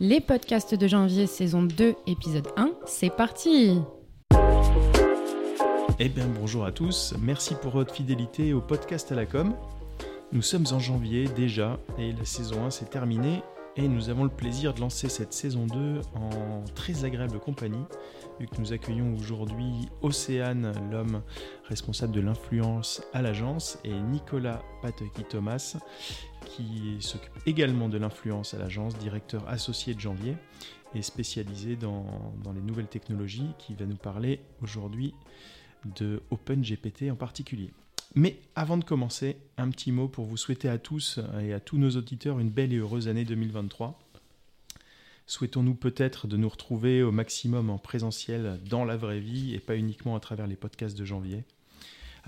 Les podcasts de janvier, saison 2, épisode 1, c'est parti Eh bien bonjour à tous, merci pour votre fidélité au podcast à la com. Nous sommes en janvier déjà et la saison 1 s'est terminée et nous avons le plaisir de lancer cette saison 2 en très agréable compagnie vu que nous accueillons aujourd'hui Océane, l'homme responsable de l'influence à l'agence, et Nicolas Pateki-Thomas, qui s'occupe également de l'influence à l'agence, directeur associé de Janvier et spécialisé dans, les nouvelles technologies, qui va nous parler aujourd'hui de OpenGPT en particulier. Mais avant de commencer, un petit mot pour vous souhaiter à tous et à tous nos auditeurs une belle et heureuse année 2023. Souhaitons-nous peut-être de nous retrouver au maximum en présentiel dans la vraie vie et pas uniquement à travers les podcasts de janvier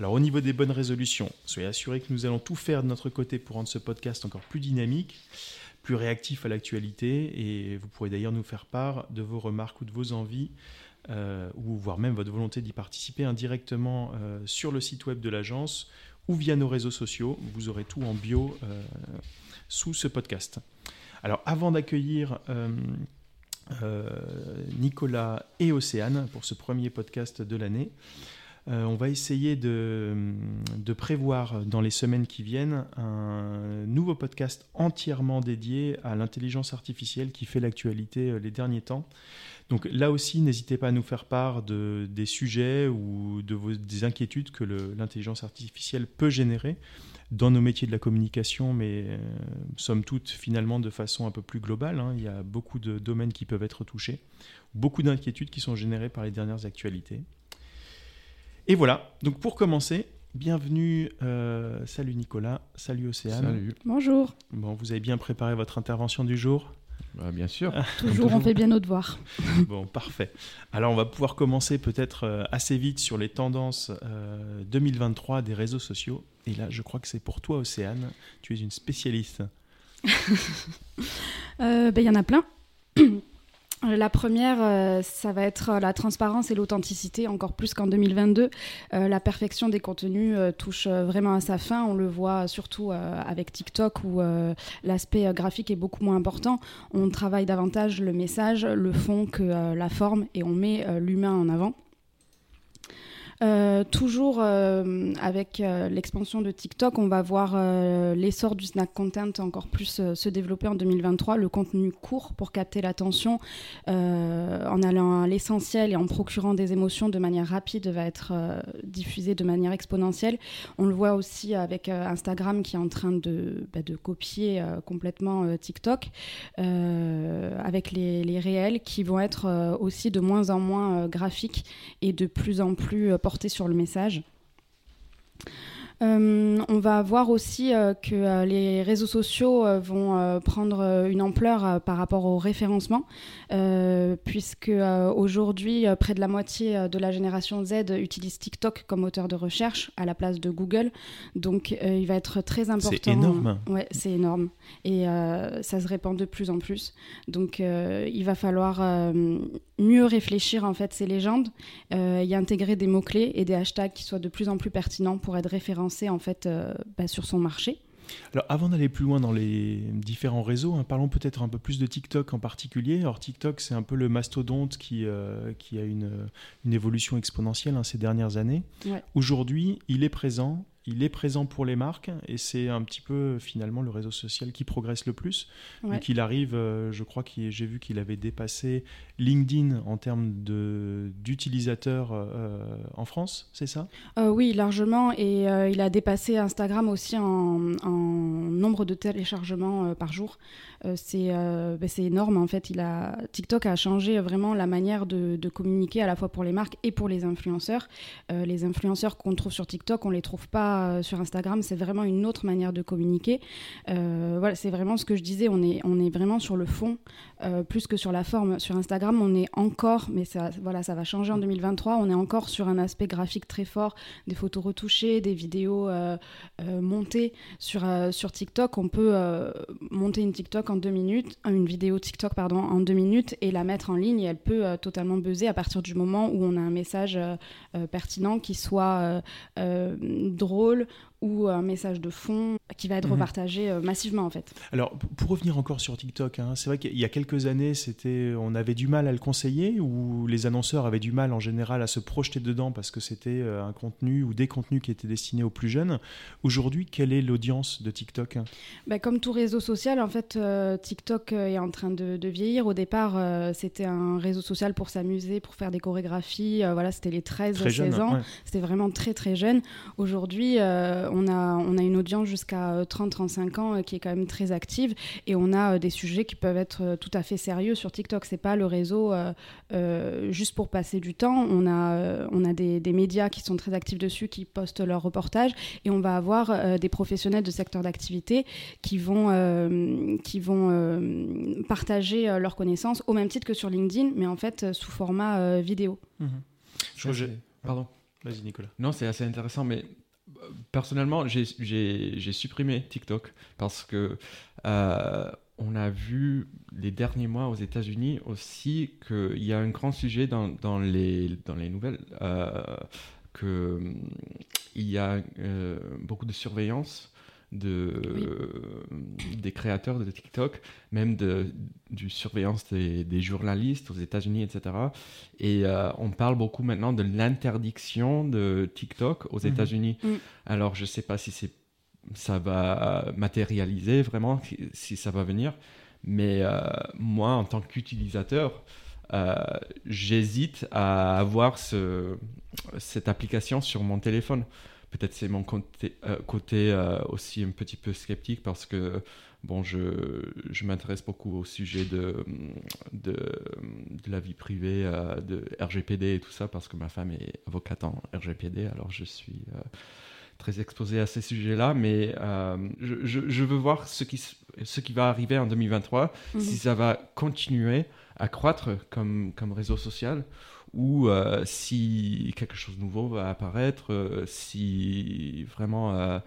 alors au niveau des bonnes résolutions, soyez assurés que nous allons tout faire de notre côté pour rendre ce podcast encore plus dynamique, plus réactif à l'actualité, et vous pourrez d'ailleurs nous faire part de vos remarques ou de vos envies, euh, ou voire même votre volonté d'y participer indirectement euh, sur le site web de l'agence ou via nos réseaux sociaux. Vous aurez tout en bio euh, sous ce podcast. Alors avant d'accueillir Nicolas et Océane pour ce premier podcast de l'année, euh, on va essayer de, prévoir dans les semaines qui viennent un nouveau podcast entièrement dédié à l'intelligence artificielle qui fait l'actualité euh, les derniers temps. Donc là aussi, n'hésitez pas à nous faire part de, des sujets ou des inquiétudes que l'intelligence artificielle peut générer dans nos métiers de la communication, mais euh, somme toute finalement de façon un peu plus globale. Hein. Il y a beaucoup de domaines qui peuvent être touchés, beaucoup d'inquiétudes qui sont générées par les dernières actualités. Et voilà, donc pour commencer, bienvenue, euh, salut Nicolas, salut Océane. Salut. Bonjour. Bon, vous avez bien préparé votre intervention du jour? Bah, Bien sûr. Toujours, on fait bien nos devoirs. bon, parfait. Alors on va pouvoir commencer peut-être euh, assez vite sur les tendances 2023 euh, des réseaux sociaux. Et là, je crois que c'est pour toi Océane, tu es une spécialiste. Ben, il y en a plein. La première, euh, ça va être euh, la transparence et l'authenticité, encore plus qu'en 2022. Euh, la perfection des contenus touche vraiment à sa fin. On le voit surtout avec TikTok où l'aspect graphique est beaucoup moins important. On travaille davantage le message, le fond que la forme et on met l'humain en avant. Euh, toujours euh, avec euh, l'expansion de TikTok, on va voir l'essor du snack content encore plus se développer en 2023. Le contenu court pour capter l'attention en allant à l'essentiel et en procurant des émotions de manière rapide va être diffusé de manière exponentielle. On le voit aussi avec Instagram qui est en train de, bah, copier complètement TikTok avec les, réels qui vont être aussi de moins en moins graphiques et de plus en plus porter sur le message. Euh, on va voir aussi euh, que euh, les réseaux sociaux vont prendre une ampleur par rapport au référencement, puisque aujourd'hui, près de la moitié de la génération Z utilise TikTok comme moteur de recherche à la place de Google. Donc, il va être très important. C'est énorme. Ouais, c'est énorme. Et ça se répand de plus en plus. Donc, il va falloir mieux réfléchir en fait ces légendes, y intégrer des mots-clés et des hashtags qui soient de plus en plus pertinents pour être référencés en fait euh, bah, sur son marché. Alors avant d'aller plus loin dans les différents réseaux, hein, parlons peut-être un peu plus de TikTok en particulier. Alors TikTok, c'est un peu le mastodonte qui, euh, qui a une, une, évolution exponentielle hein, ces dernières années. Aujourd'hui, il est présent il est présent pour les marques et c'est un petit peu finalement le réseau social qui progresse le plus. Ouais. Vu qu'il arrive, euh, je crois que j'ai vu qu'il avait dépassé LinkedIn en termes d'utilisateurs euh, en France, c'est ça? Euh, Oui, largement. Et il a dépassé Instagram aussi en, en nombre de téléchargements par jour. Euh, euh, ben, c'est énorme en fait. Il a, TikTok a changé vraiment la manière de, communiquer à la fois pour les marques et pour les influenceurs. Euh, les influenceurs qu'on trouve sur TikTok, on les trouve pas sur Instagram. C'est vraiment une autre manière de communiquer. voilà, c'est vraiment ce que je disais. On est, on est vraiment sur le fond plus que sur la forme. Sur Instagram, on est encore, mais ça, voilà, ça va changer en 2023. On est encore sur un aspect graphique très fort, des photos retouchées, des vidéos montées sur sur TikTok. On peut monter une TikTok en deux minutes, une vidéo TikTok pardon, en deux minutes et la mettre en ligne et elle peut euh, totalement buzzer à partir du moment où on a un message euh, euh, pertinent qui soit drôle rôle ou un message de fond qui va être mhm. repartagé euh, massivement en fait. Alors pour revenir encore sur TikTok, hein, c'est vrai qu'il y a quelques années, c'était, on avait du mal à le conseiller ou les annonceurs avaient du mal en général à se projeter dedans parce que c'était euh, un contenu ou des contenus qui étaient destinés aux plus jeunes. Aujourd'hui, quelle est l'audience de TikTok? Bah, Comme tout réseau social, en fait, euh, TikTok est en train de, vieillir. Au départ, c'était un réseau social pour s'amuser, pour faire des chorégraphies. voilà, c'était les 13-16 ans. C'était vraiment très très jeune. Aujourd'hui, on, a, on a une audience jusqu'à 30-35 ans qui est quand même très active et on a des sujets qui peuvent être tout à fait sérieux sur TikTok. C'est pas le réseau juste pour passer du temps. On a, on a des, des, médias qui sont très actifs dessus, qui postent leurs reportages et on va avoir des professionnels de secteur d'activité qui vont, qui vont partager leurs connaissances au même titre que sur LinkedIn, mais en fait sous format vidéo. Mmh. Je, Pardon. Vas-y Nicolas. Non, c'est assez intéressant, mais personnellement, j'ai supprimé TikTok parce que euh, on a vu les derniers mois aux États-Unis aussi qu'il y a un grand sujet dans, dans, les, dans les nouvelles, euh, qu'il y a euh, beaucoup de surveillance de, des créateurs de TikTok, même de, du surveillance des, journalistes aux États-Unis, etc. Et euh, on parle beaucoup maintenant de l'interdiction de TikTok aux mhm. États-Unis. Mm. Alors, je ne sais pas si c'est ça va matérialiser vraiment, si ça va venir. Mais euh, moi, en tant qu'utilisateur, euh, j'hésite à avoir ce, cette application sur mon téléphone. Peut-être c'est mon côté, euh, côté euh, aussi un petit peu sceptique parce que bon, je, je m'intéresse beaucoup au sujet de, de, de la vie privée, euh, de RGPD et tout ça parce que ma femme est avocate en RGPD, alors je suis très exposé à ces sujets-là, mais je, je, veux voir ce qui, ce qui va arriver en 2023, mhm. si ça va continuer à croître comme, comme réseau social ou euh, si quelque chose de nouveau va apparaître, euh, si vraiment euh,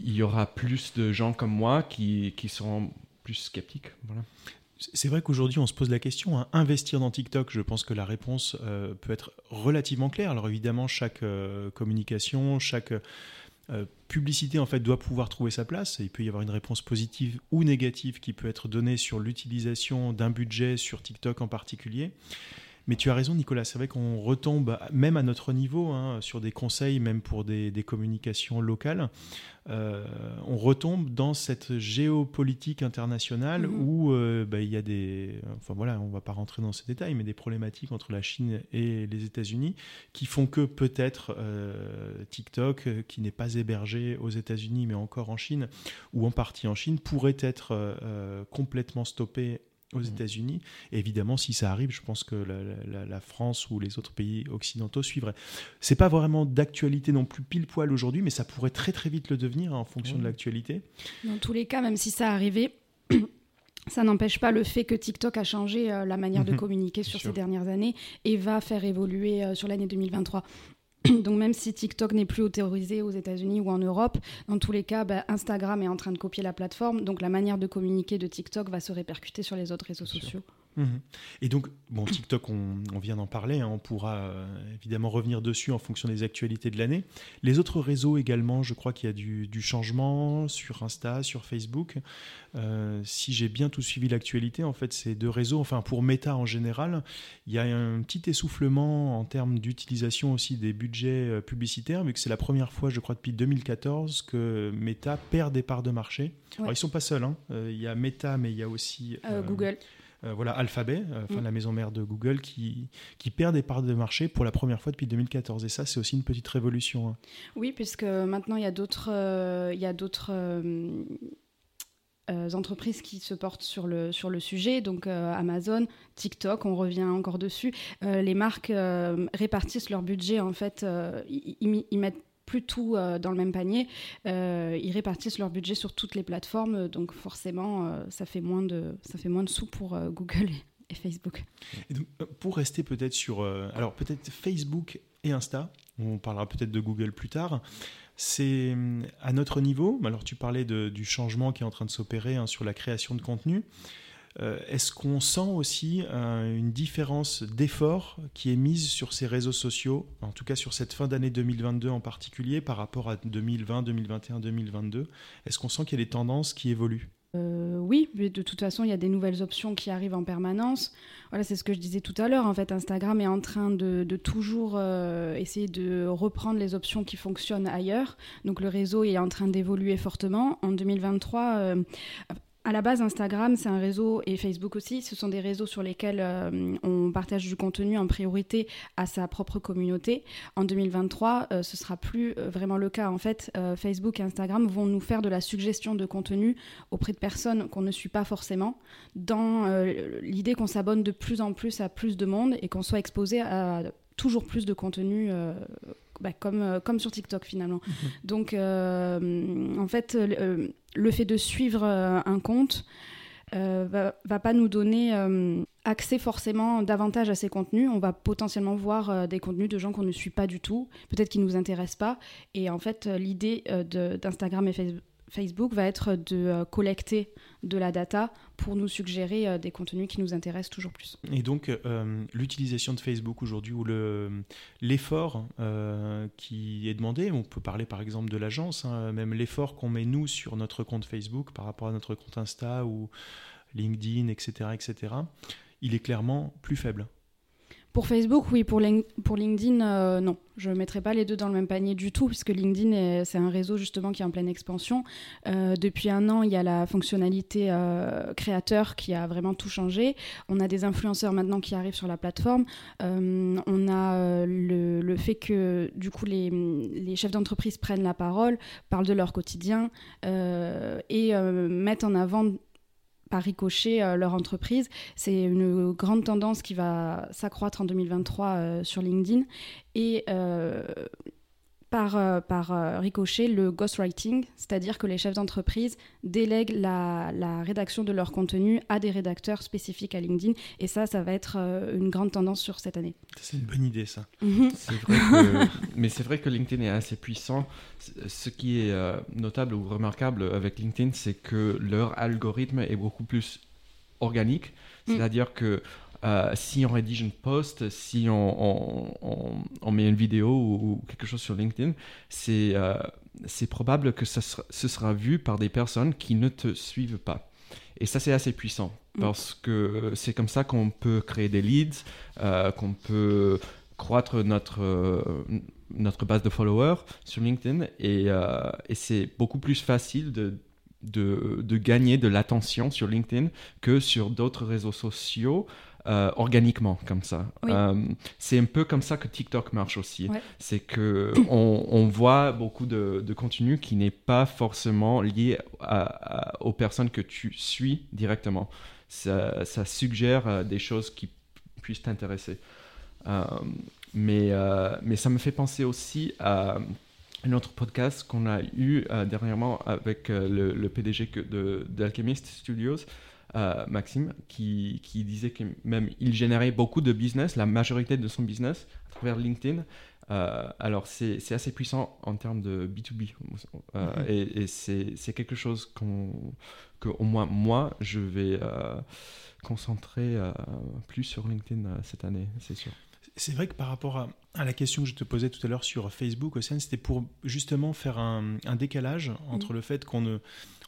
il y aura plus de gens comme moi qui, qui seront plus sceptiques. Voilà. C'est vrai qu'aujourd'hui, on se pose la question, hein, investir dans TikTok, je pense que la réponse peut être relativement claire. Alors évidemment, chaque communication, chaque publicité en fait doit pouvoir trouver sa place. il peut y avoir une réponse positive ou négative qui peut être donnée sur l'utilisation d'un budget sur TikTok en particulier. Mais tu as raison, Nicolas. C'est vrai qu'on retombe, même à notre niveau, hein, sur des conseils, même pour des, communications locales. Euh, on retombe dans cette géopolitique internationale mhm. où euh, bah, il y a des. Enfin voilà, on ne va pas rentrer dans ces détails, mais des problématiques entre la Chine et les États-Unis qui font que peut-être euh, TikTok, qui n'est pas hébergé aux États-Unis, mais encore en Chine, ou en partie en Chine, pourrait être complètement stoppé aux mm. États-Unis. évidemment, si ça arrive, je pense que la, France ou les autres pays occidentaux suivraient. C'est pas vraiment d'actualité non plus pile poil aujourd'hui, mais ça pourrait très très vite le devenir hein, en fonction de l'actualité. Dans tous les cas, même si ça arrivait. Ça n'empêche pas le fait que TikTok a changé euh, la manière de mhm. communiquer sur ces dernières années et va faire évoluer euh, sur l'année 2023. Donc même si TikTok n'est plus autorisé aux États-Unis ou en Europe, dans tous les cas, bah, Instagram est en train de copier la plateforme. Donc la manière de communiquer de TikTok va se répercuter sur les autres réseaux sociaux. Mhm. Et donc, bon, TikTok, on, vient d'en parler, hein, on pourra euh, évidemment revenir dessus en fonction des actualités de l'année. Les autres réseaux également, je crois qu'il y a du, changement sur Insta, sur Facebook. Euh, si j'ai bien tout suivi l'actualité, en fait, ces deux réseaux, enfin pour Meta en général, il y a un petit essoufflement en termes d'utilisation aussi des budgets euh, publicitaires, vu que c'est la première fois, je crois, depuis 2014 que Meta perd des parts de marché. Alors, ils sont pas seuls, hein. il y a Meta, mais il y a aussi... Google. Euh, voilà, Alphabet, euh, mm. la maison mère de Google, qui, qui perd des parts de marché pour la première fois depuis 2014. Et ça, c'est aussi une petite révolution. Hein. Oui, puisque maintenant, il y a d'autres euh, il y a d'autres entreprises qui se portent sur le, sur le sujet, donc Amazon, TikTok, on revient encore dessus. les marques répartissent leur budget, en fait, ils mettent plus tout euh, dans le même panier. Euh, ils répartissent leur budget sur toutes les plateformes, donc forcément, euh, ça, fait moins de, ça fait moins de sous pour Google et, Facebook. pour rester peut-être sur... alors peut-être Facebook et Insta, on parlera peut-être de Google plus tard. C'est à notre niveau, alors tu parlais du changement qui est en train de s'opérer hein, sur la création de contenu. Est-ce qu'on sent aussi une différence d'effort qui est mise sur ces réseaux sociaux, en tout cas sur cette fin d'année 2022 en particulier, par rapport à 2020, 2021, 2022 Est-ce qu'on sent qu'il y a des tendances qui évoluent? Euh, oui, de toute façon, il y a des nouvelles options qui arrivent en permanence. Voilà, c'est ce que je disais tout à l'heure. En fait, Instagram est en train de, toujours euh, essayer de reprendre les options qui fonctionnent ailleurs. Donc, le réseau est en train d'évoluer fortement. En 2023, à la base, Instagram, c'est un réseau, et Facebook aussi, ce sont des réseaux sur lesquels euh, on partage du contenu en priorité à sa propre communauté. En 2023, euh, ce sera plus euh, vraiment le cas. En fait, Facebook et Instagram vont nous faire de la suggestion de contenu auprès de personnes qu'on ne suit pas forcément, dans l'idée qu'on s'abonne de plus en plus à plus de monde et qu'on soit exposé à toujours plus de contenu bah, comme, euh, comme sur TikTok finalement. Mhm. Donc euh, en fait, euh, le fait de suivre un compte va, va, pas nous donner accès forcément davantage à ces contenus. On va potentiellement voir des contenus de gens qu'on ne suit pas du tout, peut-être qui nous intéressent pas. Et en fait, l'idée d'Instagram et Facebook va être de euh, collecter de la data pour nous suggérer euh, des contenus qui nous intéressent toujours plus. Et donc, euh, l'utilisation de Facebook aujourd'hui, ou l'effort qui est demandé, on peut parler par exemple de l'agence, hein, même l'effort qu'on met nous sur notre compte Facebook par rapport à notre compte Insta ou LinkedIn, etc., etc., il est clairement plus faible. Pour Facebook, oui. Pour, LinkedIn, euh, non. Je ne mettrai pas les deux dans le même panier du tout, puisque LinkedIn, c'est un réseau justement qui est en pleine expansion. Euh, depuis un an, il y a la fonctionnalité euh, créateur qui a vraiment tout changé. On a des influenceurs maintenant qui arrivent sur la plateforme. on a le, fait que, du coup, les chefs d'entreprise prennent la parole, parlent de leur quotidien et mettent en avant par ricochet euh, leur entreprise. C'est une grande tendance qui va s'accroître en 2023 euh, sur LinkedIn. Et euh, par, euh, par euh, ricochet le ghostwriting, c'est-à-dire que les chefs d'entreprise délèguent la, la, rédaction de leur contenu à des rédacteurs spécifiques à LinkedIn. Et ça, ça va être euh, une grande tendance sur cette année. C'est une bonne idée, ça. Mhm. Mais c'est vrai que LinkedIn est assez puissant. Ce qui est notable ou remarquable avec LinkedIn, c'est que leur algorithme est beaucoup plus organique. Mm. C'est-à-dire que euh, si on rédige une post, si on, on, met une vidéo ou, quelque chose sur LinkedIn, c'est euh, c'est probable que ça ce sera vu par des personnes qui ne te suivent pas. Et ça, c'est assez puissant mm. parce que c'est comme ça qu'on peut créer des leads, euh, qu'on peut croître notre, notre base de followers sur LinkedIn et, et c'est beaucoup plus facile de, de, de, gagner de l'attention sur LinkedIn que sur d'autres réseaux sociaux euh, organiquement comme ça. Euh, c'est un peu comme ça que TikTok marche aussi. C'est que on, voit beaucoup de, contenu qui n'est pas forcément lié aux personnes que tu suis directement. Ça, suggère euh, des choses qui puissent t'intéresser. mais, mais ça me fait penser aussi à un autre podcast qu'on a eu dernièrement avec le, PDG d'Alchemist Studios. Euh, Maxime, qui, qui, disait que même il générait beaucoup de business, la majorité de son business à travers LinkedIn. Euh, alors c'est assez puissant en termes de B2B euh, mhm. et, et c'est quelque chose qu'on que au moins moi je vais concentrer plus sur LinkedIn cette année, c'est sûr. C'est vrai que par rapport à, à, la question que je te posais tout à l'heure sur Facebook, c'était pour justement faire un, un décalage entre mhm. le fait qu'on ne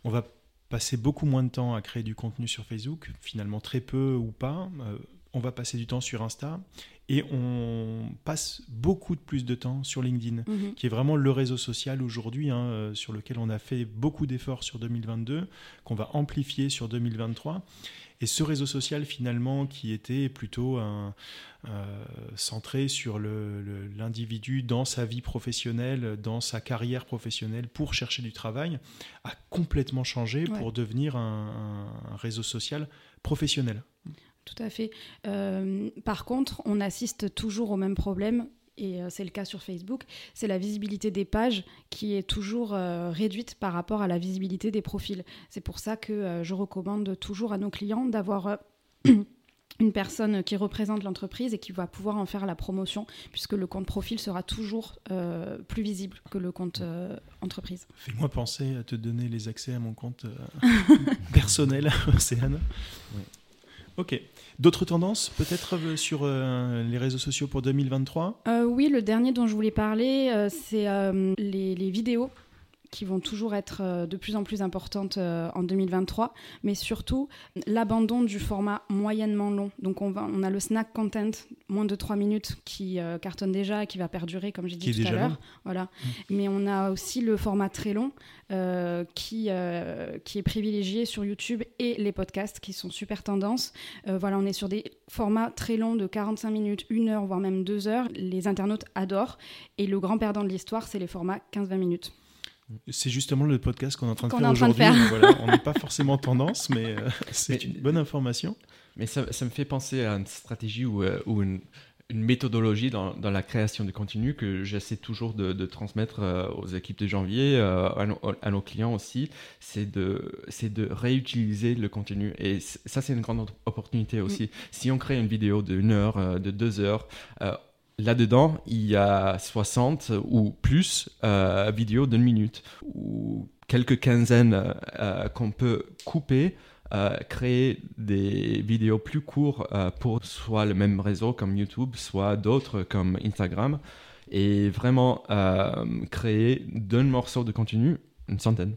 on va passer beaucoup moins de temps à créer du contenu sur Facebook, finalement très peu ou pas. Euh, on va passer du temps sur Insta et on passe beaucoup de plus de temps sur LinkedIn, mhm. qui est vraiment le réseau social aujourd'hui, hein, euh, sur lequel on a fait beaucoup d'efforts sur 2022, qu'on va amplifier sur 2023. Et ce réseau social, finalement, qui était plutôt un, euh, centré sur l'individu dans sa vie professionnelle, dans sa carrière professionnelle pour chercher du travail, a complètement changé pour devenir un, réseau social professionnel. Tout à fait. Euh, par contre, on assiste toujours au même problème et euh, c'est le cas sur Facebook, c'est la visibilité des pages qui est toujours euh, réduite par rapport à la visibilité des profils. C'est pour ça que euh, je recommande toujours à nos clients d'avoir une personne qui représente l'entreprise et qui va pouvoir en faire la promotion, puisque le compte profil sera toujours plus visible que le compte entreprise. Fais-moi penser à te donner les accès à mon compte personnel, Océane. Ok. D'autres tendances peut-être euh, sur euh, les réseaux sociaux pour 2023 euh, Oui, le dernier dont je voulais parler, c'est les, les, vidéos qui vont toujours être euh, de plus en plus importantes euh, en 2023, mais surtout l'abandon du format moyennement long. Donc on, va, on a le snack content, moins de 3 minutes, qui euh, cartonne déjà, qui va perdurer, comme j'ai dit tout à l'heure. Voilà. Mmh. Mais on a aussi le format très long, qui, qui est privilégié sur YouTube et les podcasts, qui sont super tendances. voilà, on est sur des formats très longs de 45 minutes, 1 heure, voire même 2 heures. Les internautes adorent. Et le grand perdant de l'histoire, c'est les formats 15-20 minutes. C'est justement le podcast qu'on est en train de faire aujourd'hui. Voilà, on n'est pas forcément tendance, mais euh, c'est une bonne information. Mais ça, ça, me fait penser à une stratégie ou, euh, ou une, une, méthodologie dans, dans, la création de contenu que j'essaie toujours de, de transmettre euh, aux équipes de janvier, à nos, à, nos, clients aussi. C'est de, de réutiliser le contenu. Et ça, c'est une grande opportunité aussi. Si on crée une vidéo d'une heure, de deux heures, Là-dedans, il y a 60 ou plus euh, vidéos d'une minute ou quelques quinzaines euh, qu'on peut couper, euh, créer des vidéos plus courtes pour soit le même réseau comme YouTube, soit d'autres comme Instagram, et vraiment créer d'un morceau de contenu une centaine.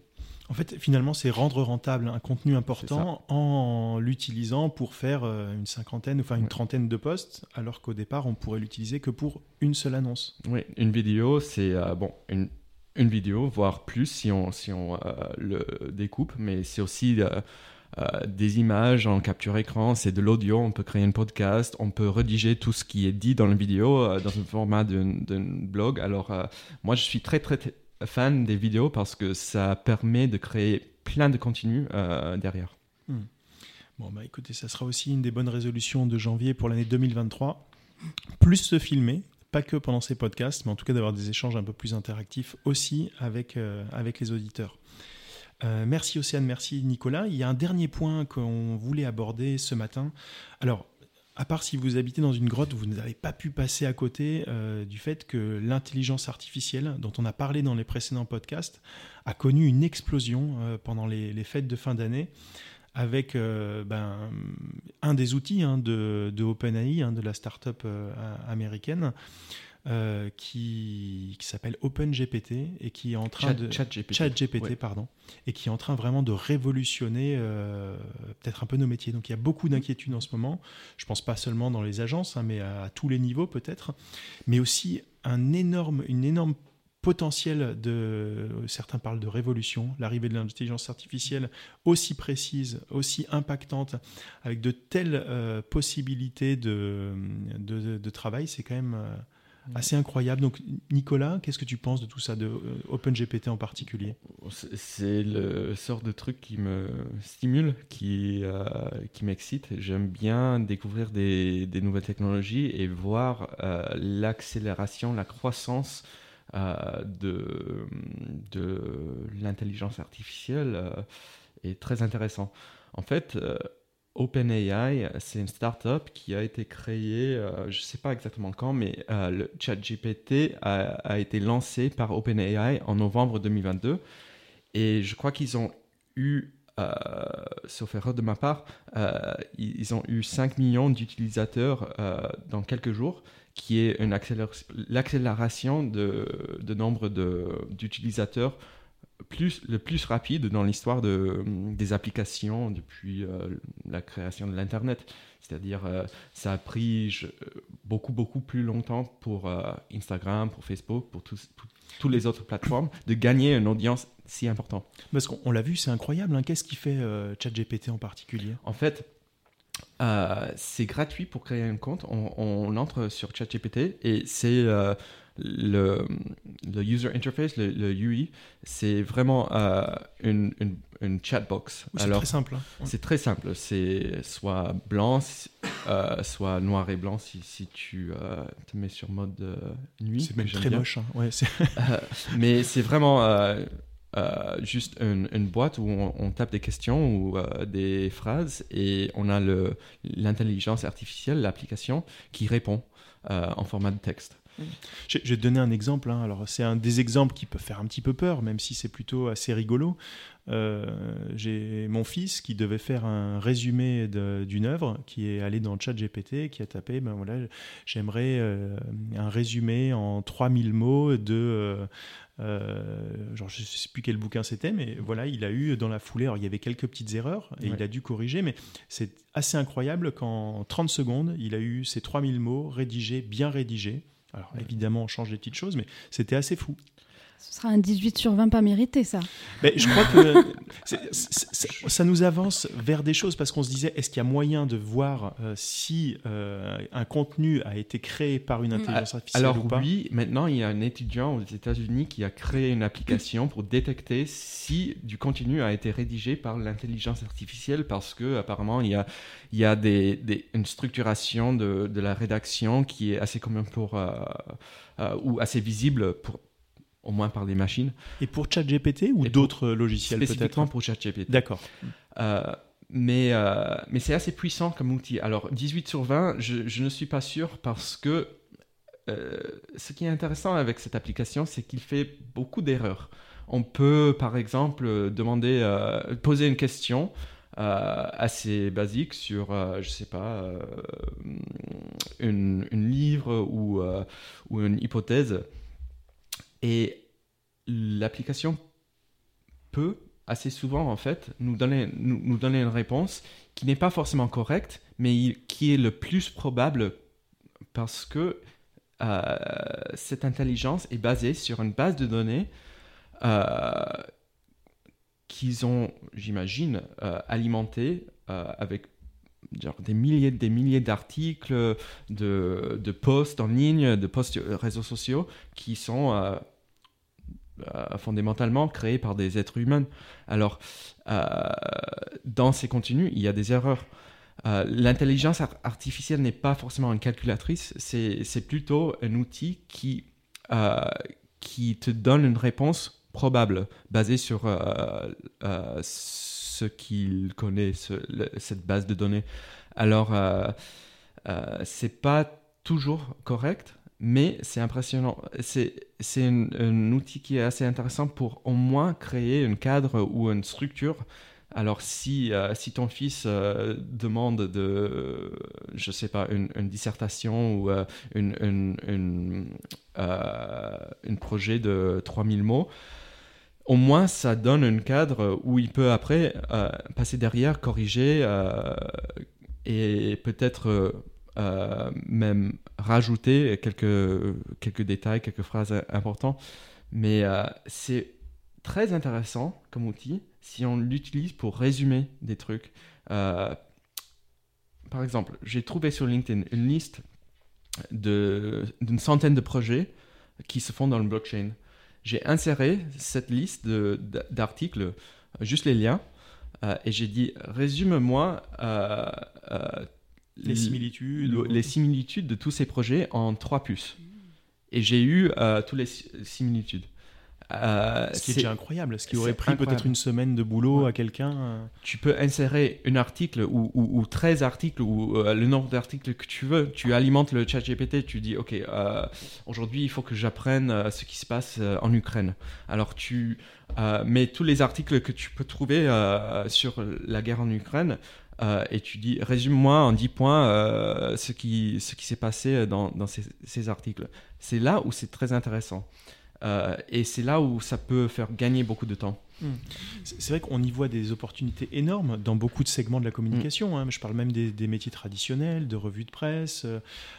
En fait, finalement, c'est rendre rentable un contenu important en l'utilisant pour faire euh, une cinquantaine, enfin une trentaine de posts, alors qu'au départ, on pourrait l'utiliser que pour une seule annonce. Oui, une vidéo, c'est euh, bon, une, une, vidéo, voire plus si on, si on euh, le découpe, mais c'est aussi des images en capture écran, c'est de l'audio, on peut créer un podcast, on peut rédiger tout ce qui est dit dans la vidéo dans un format d'un blog. Alors, moi, je suis très, très, fan des vidéos parce que ça permet de créer plein de contenu euh, derrière. Hmm. Bon, bah écoutez, ça sera aussi une des bonnes résolutions de janvier pour l'année 2023. Plus se filmer, pas que pendant ces podcasts, mais en tout cas d'avoir des échanges un peu plus interactifs aussi avec, euh, avec les auditeurs. Euh, merci Océane, merci Nicolas. Il y a un dernier point qu'on voulait aborder ce matin. Alors, à part si vous habitez dans une grotte, vous n'avez pas pu passer à côté euh, du fait que l'intelligence artificielle, dont on a parlé dans les précédents podcasts, a connu une explosion euh, pendant les, fêtes de fin d'année avec euh, ben, un des outils hein, de, OpenAI, hein, de la start-up américaine, euh, qui, qui s'appelle OpenGPT et qui est en train de ChatGPT pardon et qui est en train vraiment de révolutionner euh, peut-être un peu nos métiers. Donc il y a beaucoup d'inquiétudes en ce moment. Je pense pas seulement dans les agences, hein, mais à, tous les niveaux peut-être, mais aussi un énorme, une énorme potentiel de certains parlent de révolution, l'arrivée de l'intelligence artificielle aussi précise, aussi impactante, avec de telles euh, possibilités de, de, de, travail, c'est quand même Mm. Assez incroyable. Donc, Nicolas, qu'est-ce que tu penses de tout ça, de euh, OpenGPT en particulier? C'est le sort de truc qui me stimule, qui, euh, qui m'excite. J'aime bien découvrir des, des, nouvelles technologies et voir euh, l'accélération, la croissance de, de l'intelligence artificielle est très intéressant. En fait, OpenAI, c'est une startup qui a été créée, euh, je ne sais pas exactement quand, mais euh, le ChatGPT a, a, été lancé par OpenAI en novembre 2022. Et je crois qu'ils ont eu, euh, sauf erreur de ma part, ils ont eu 5 millions d'utilisateurs dans quelques jours, qui est l'accélération de, de, nombre d'utilisateurs plus, le plus rapide dans l'histoire de, des applications depuis euh, la création de l'Internet. C'est-à-dire, euh, ça a pris beaucoup, beaucoup plus longtemps pour euh, Instagram, pour Facebook, pour toutes les autres plateformes, de gagner une audience si importante. Parce qu'on l'a vu, c'est incroyable. Hein. Qu'est-ce qui fait ChatGPT en particulier? En fait, c'est gratuit pour créer un compte. On, on entre sur ChatGPT et c'est le, le user interface, le, UI, c'est vraiment euh, une, une, une, chatbox. C'est très simple. Hein. C'est très simple. C'est soit blanc, euh, soit noir et blanc si, si tu euh, te mets sur mode nuit. C'est même très moche. Hein. Ouais, mais c'est vraiment juste une, une, boîte où on, on, tape des questions ou des phrases et on a l'intelligence artificielle, l'application, qui répond en format de texte. Je, vais te donner un exemple. Hein. Alors, c'est un des exemples qui peut faire un petit peu peur, même si c'est plutôt assez rigolo. Euh, j'ai mon fils qui devait faire un résumé d'une œuvre, qui est allé dans le chat GPT, qui a tapé, ben voilà, j'aimerais euh, un résumé en 3000 mots de... Euh, genre, je ne sais plus quel bouquin c'était, mais voilà, il a eu dans la foulée, alors il y avait quelques petites erreurs et il a dû corriger, mais c'est assez incroyable qu'en 30 secondes, il a eu ces 3000 mots rédigés, bien rédigés. Alors évidemment, on change des petites choses, mais c'était assez fou. Ce sera un 18 sur 20 pas mérité, ça. Mais je crois que ça nous avance vers des choses parce qu'on se disait, est-ce qu'il y a moyen de voir euh, si euh, un contenu a été créé par une mm. intelligence artificielle Alors, ou pas oui, maintenant, il y a un étudiant aux États-Unis qui a créé une application pour détecter si du contenu a été rédigé par l'intelligence artificielle parce que apparemment, il y a, il y a des, des, une structuration de, de, la rédaction qui est assez commune pour... Euh, ou assez visible pour, au moins par les machines. Et pour ChatGPT ou d'autres logiciels peut-être Spécifiquement pour ChatGPT. D'accord. Euh, mais euh, mais c'est assez puissant comme outil. Alors 18 sur 20, je, je ne suis pas sûr parce que euh, ce qui est intéressant avec cette application, c'est qu'il fait beaucoup d'erreurs. On peut par exemple demander, poser une question. assez basique sur, je sais pas, une, une, livre ou, ou une hypothèse et l'application peut assez souvent, en fait, nous donner, nous, donner une réponse qui n'est pas forcément correcte, mais qui est le plus probable parce que euh, cette intelligence est basée sur une base de données euh, qu'ils ont, j'imagine, euh, alimentée avec des milliers des milliers d'articles, de, de, posts en ligne, de posts réseaux sociaux qui sont fondamentalement créé par des êtres humains. Alors, euh, dans ces contenus, il y a des erreurs. Euh, l'intelligence artificielle n'est pas forcément une calculatrice, c'est plutôt un outil qui, qui te donne une réponse probable, basée sur ce qu'il connaît, cette base de données. Alors, c'est pas toujours correct, mais c'est impressionnant. C'est un, outil qui est assez intéressant pour au moins créer un cadre ou une structure. Alors si, euh, si ton fils euh, demande de, je sais pas, une, dissertation ou euh, une, une, une, projet de 3000 mots, au moins ça donne un cadre où il peut après passer derrière, corriger et peut-être euh, même rajouter quelques, quelques détails, quelques phrases importantes. Mais euh, c'est très intéressant comme outil si on l'utilise pour résumer des trucs. Euh, par exemple, j'ai trouvé sur LinkedIn une liste d'une centaine de projets qui se font dans le blockchain. J'ai inséré cette liste d'articles, juste les liens, et j'ai dit résume-moi les similitudes les similitudes de tous ces projets en trois puces. Et j'ai eu euh, toutes les similitudes. Euh, ce qui est, déjà incroyable, ce qui aurait pris peut-être une semaine de boulot à quelqu'un. Euh. Tu peux insérer un article ou, ou, 13 articles ou le nombre d'articles que tu veux. Tu alimentes le chat GPT, tu dis Ok, aujourd'hui il faut que j'apprenne ce qui se passe en Ukraine. Alors tu mets tous les articles que tu peux trouver sur la guerre en Ukraine euh, et tu dis, résume-moi en 10 points euh, ce qui, ce qui s'est passé dans, dans ces, ces, articles. C'est là où c'est très intéressant. Euh, et c'est là où ça peut faire gagner beaucoup de temps. Hmm. C'est vrai qu'on y voit des opportunités énormes dans beaucoup de segments de la communication. Hein. Je parle même des, des, métiers traditionnels, de revues de presse,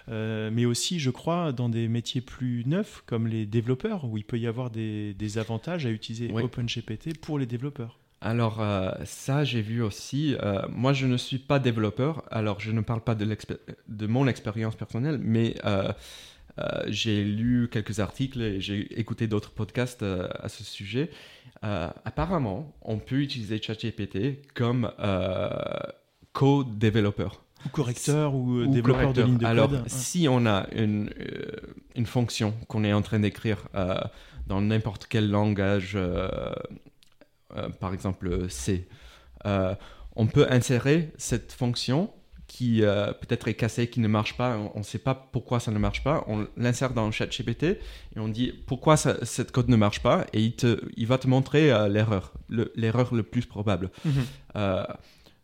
mais aussi, je crois, dans des métiers plus neufs comme les développeurs, où il peut y avoir des, des avantages à utiliser OpenGPT pour les développeurs. Alors euh, ça, j'ai vu aussi. Euh, moi, je ne suis pas développeur, alors je ne parle pas de, de mon expérience personnelle, mais euh, j'ai lu quelques articles et j'ai écouté d'autres podcasts à ce sujet. apparemment, on peut utiliser ChatGPT comme co-développeur. Ou correcteur ou, développeur de ligne de Alors, code. si on a une, une fonction qu'on est en train d'écrire dans n'importe quel langage par exemple C, euh, on peut insérer cette fonction qui euh, peut-être est cassé, qui ne marche pas, on ne sait pas pourquoi ça ne marche pas, on l'insère dans le chat GPT et on dit pourquoi ça, cette code ne marche pas et il, te, il va te montrer euh, l'erreur, l'erreur le, plus probable. Mhm. Euh,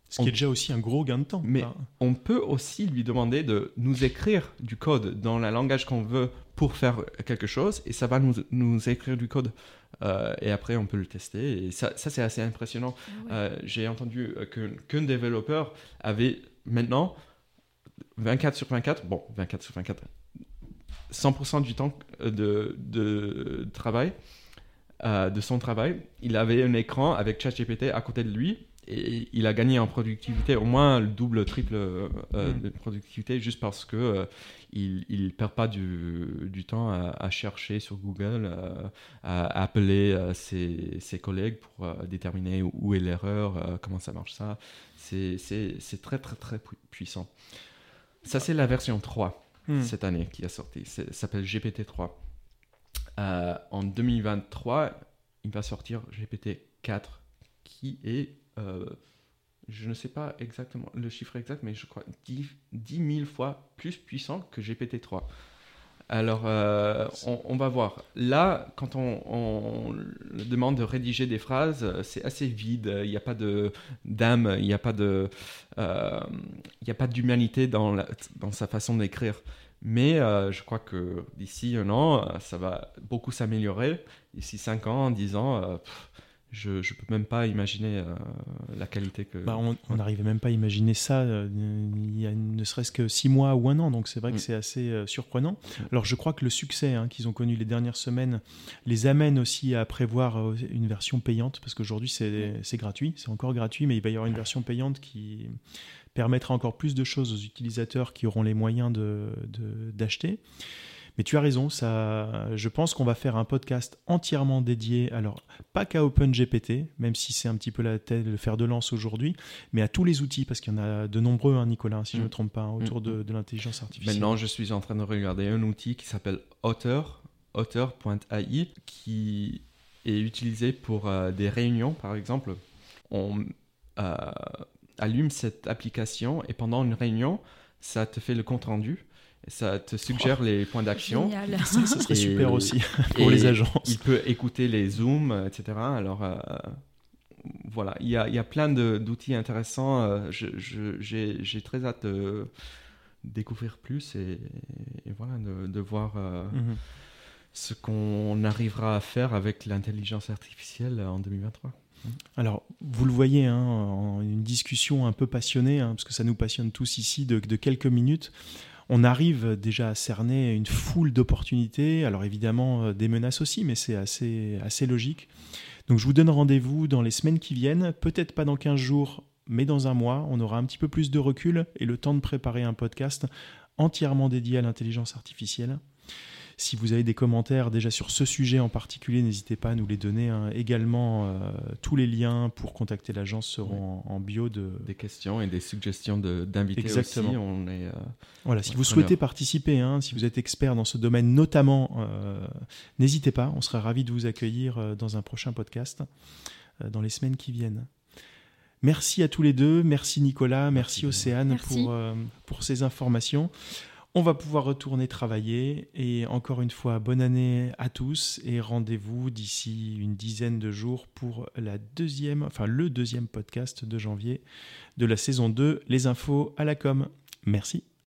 Ce qui est déjà aussi un gros gain de temps. Mais on peut aussi lui demander de nous écrire du code dans le langage qu'on veut pour faire quelque chose et ça va nous, nous écrire du code. Et après, on peut le tester. Et ça, ça c'est assez impressionnant. Ah j'ai entendu qu'un développeur avait maintenant, 24 sur 24, bon, 24 sur 24, 100% du temps de, de travail, euh, de son travail, il avait un écran avec ChatGPT à côté de lui et il a gagné en productivité au moins le double, triple euh, mm. de productivité juste parce que euh, il, il perd pas du, du temps à, chercher sur Google, à, appeler ses, ses, collègues pour déterminer où est l'erreur, comment ça marche ça. C'est très, très, très puissant. Ça, c'est la version 3 hmm. cette année qui a sorti. Ça s'appelle GPT-3. Euh, en 2023, il va sortir GPT-4 qui est, euh, je ne sais pas exactement le chiffre exact, mais je crois 10, 10 000 fois plus puissant que GPT-3. Alors, euh, on, va voir. Là, quand on, demande de rédiger des phrases, c'est assez vide. Il n'y a pas d'âme, il n'y a pas de, euh, d'humanité dans, sa façon d'écrire. Mais euh, je crois que d'ici un an, ça va beaucoup s'améliorer. D'ici cinq ans, dix ans, je ne peux même pas imaginer euh, la qualité que. Bah, on n'arrivait même pas à imaginer ça euh, il y a ne serait-ce que six mois ou un an, donc c'est vrai que mm. c'est assez euh, surprenant. Mm. Alors je crois que le succès hein, qu'ils ont connu les dernières semaines les amène aussi à prévoir une version payante, parce qu'aujourd'hui c'est gratuit, c'est encore gratuit, mais il va y avoir une version payante qui permettra encore plus de choses aux utilisateurs qui auront les moyens d'acheter. De, mais tu as raison, ça, je pense qu'on va faire un podcast entièrement dédié, alors pas qu'à OpenGPT, même si c'est un petit peu la tête, le fer de lance aujourd'hui, mais à tous les outils, parce qu'il y en a de nombreux, hein, Nicolas, si je ne me mm. trompe pas, hein, autour mm. de, l'intelligence artificielle. Maintenant, je suis en train de regarder un outil qui s'appelle Otter.ai, qui est utilisé pour euh, des réunions, par exemple. On euh, allume cette application et pendant une réunion, ça te fait le compte rendu ça te suggère oh. les points d'action. Ça, ça, serait super aussi pour les agences. Il peut écouter les zooms, etc. Alors euh, voilà, il y, a, il y a plein d'outils intéressants. Euh, j'ai très hâte de découvrir plus et, voilà, de, de voir euh, mhm. ce qu'on arrivera à faire avec l'intelligence artificielle en 2023. Alors, vous le voyez, hein, en une discussion un peu passionnée, hein, parce que ça nous passionne tous ici, de, de quelques minutes on arrive déjà à cerner une foule d'opportunités. Alors évidemment, euh, des menaces aussi, mais c'est assez, assez logique. Donc je vous donne rendez-vous dans les semaines qui viennent, peut-être pas dans 15 jours, mais dans un mois. On aura un petit peu plus de recul et le temps de préparer un podcast entièrement dédié à l'intelligence artificielle. Si vous avez des commentaires déjà sur ce sujet en particulier, n'hésitez pas à nous les donner. Hein. Également, euh, tous les liens pour contacter l'agence seront en, bio. De... Des questions et des suggestions d'invités Exactement. aussi. On est, euh, voilà, si vous souhaitez participer, hein, si vous êtes expert dans ce domaine notamment, euh, n'hésitez pas. On sera ravis de vous accueillir dans un prochain podcast dans les semaines qui viennent. Merci à tous les deux. Merci Nicolas. Merci, Océane Pour, pour ces informations. On va pouvoir retourner travailler et encore une fois, bonne année à tous et rendez-vous d'ici une dizaine de jours pour la deuxième, enfin le deuxième podcast de janvier de la saison 2, les infos à la com. Merci.